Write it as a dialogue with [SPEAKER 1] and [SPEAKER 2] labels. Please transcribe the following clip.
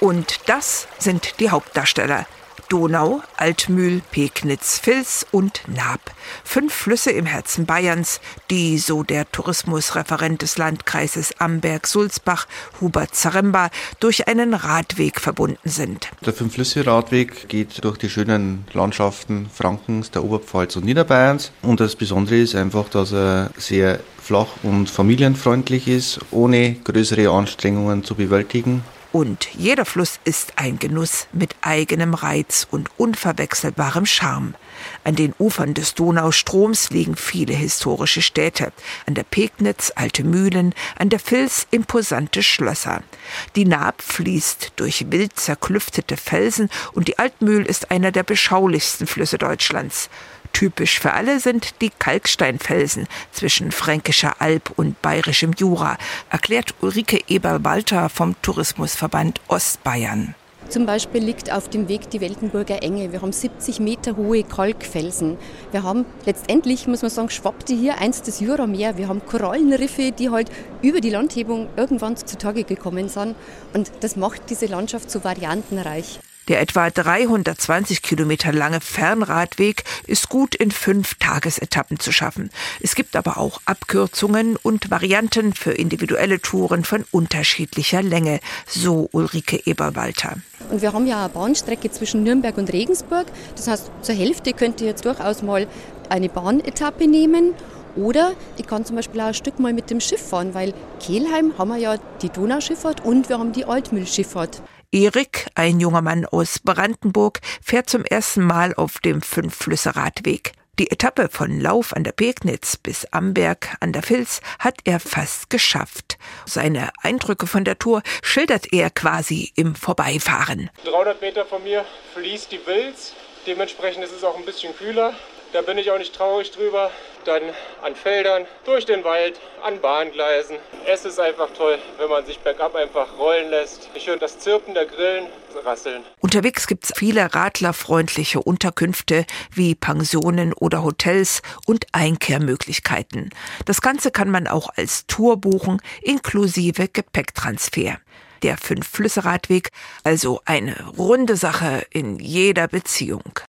[SPEAKER 1] Und das sind die Hauptdarsteller. Donau, Altmühl, Pegnitz, Vils und Naab. Fünf Flüsse im Herzen Bayerns, die, so der Tourismusreferent des Landkreises Amberg-Sulzbach, Hubert Zaremba, durch einen Radweg verbunden sind.
[SPEAKER 2] Der Fünf-Flüsse-Radweg geht durch die schönen Landschaften Frankens, der Oberpfalz und Niederbayerns. Und das Besondere ist einfach, dass er sehr flach und familienfreundlich ist, ohne größere Anstrengungen zu bewältigen.
[SPEAKER 1] Und jeder Fluss ist ein Genuss mit eigenem Reiz und unverwechselbarem Charme. An den Ufern des Donaustroms liegen viele historische Städte. An der Pegnitz alte Mühlen, an der Vils imposante Schlösser. Die Naab fließt durch wild zerklüftete Felsen und die Altmühl ist einer der beschaulichsten Flüsse Deutschlands. Typisch für alle sind die Kalksteinfelsen zwischen Fränkischer Alb und Bayerischem Jura, erklärt Ulrike Eber-Walter vom Tourismusverband Ostbayern.
[SPEAKER 3] Zum Beispiel liegt auf dem Weg die Weltenburger Enge. Wir haben 70 Meter hohe Kalkfelsen. Wir haben letztendlich, muss man sagen, schwappte hier einst das Jurameer. Wir haben Korallenriffe, die halt über die Landhebung irgendwann zutage gekommen sind. Und das macht diese Landschaft so variantenreich.
[SPEAKER 1] Der etwa 320 Kilometer lange Fernradweg ist gut in fünf Tagesetappen zu schaffen. Es gibt aber auch Abkürzungen und Varianten für individuelle Touren von unterschiedlicher Länge, so Ulrike Eberwalter.
[SPEAKER 3] Und wir haben ja eine Bahnstrecke zwischen Nürnberg und Regensburg. Das heißt, zur Hälfte könnt ihr jetzt durchaus mal eine Bahnetappe nehmen oder ich kann zum Beispiel auch ein Stück mal mit dem Schiff fahren, weil Kelheim haben wir ja die Donauschifffahrt und wir haben die Altmühlschifffahrt.
[SPEAKER 1] Erik, ein junger Mann aus Brandenburg, fährt zum ersten Mal auf dem Fünfflüsse-Radweg. Die Etappe von Lauf an der Pegnitz bis Amberg an der Vils hat er fast geschafft. Seine Eindrücke von der Tour schildert er quasi im Vorbeifahren.
[SPEAKER 4] 300 Meter von mir fließt die Vils. Dementsprechend ist es auch ein bisschen kühler. Da bin ich auch nicht traurig drüber. Dann an Feldern, durch den Wald, an Bahngleisen. Es ist einfach toll, wenn man sich bergab einfach rollen lässt. Ich höre das Zirpen der Grillen rasseln.
[SPEAKER 1] Unterwegs gibt es viele radlerfreundliche Unterkünfte wie Pensionen oder Hotels und Einkehrmöglichkeiten. Das Ganze kann man auch als Tour buchen, inklusive Gepäcktransfer der Fünf-Flüsse-Radweg, also eine runde Sache in jeder Beziehung.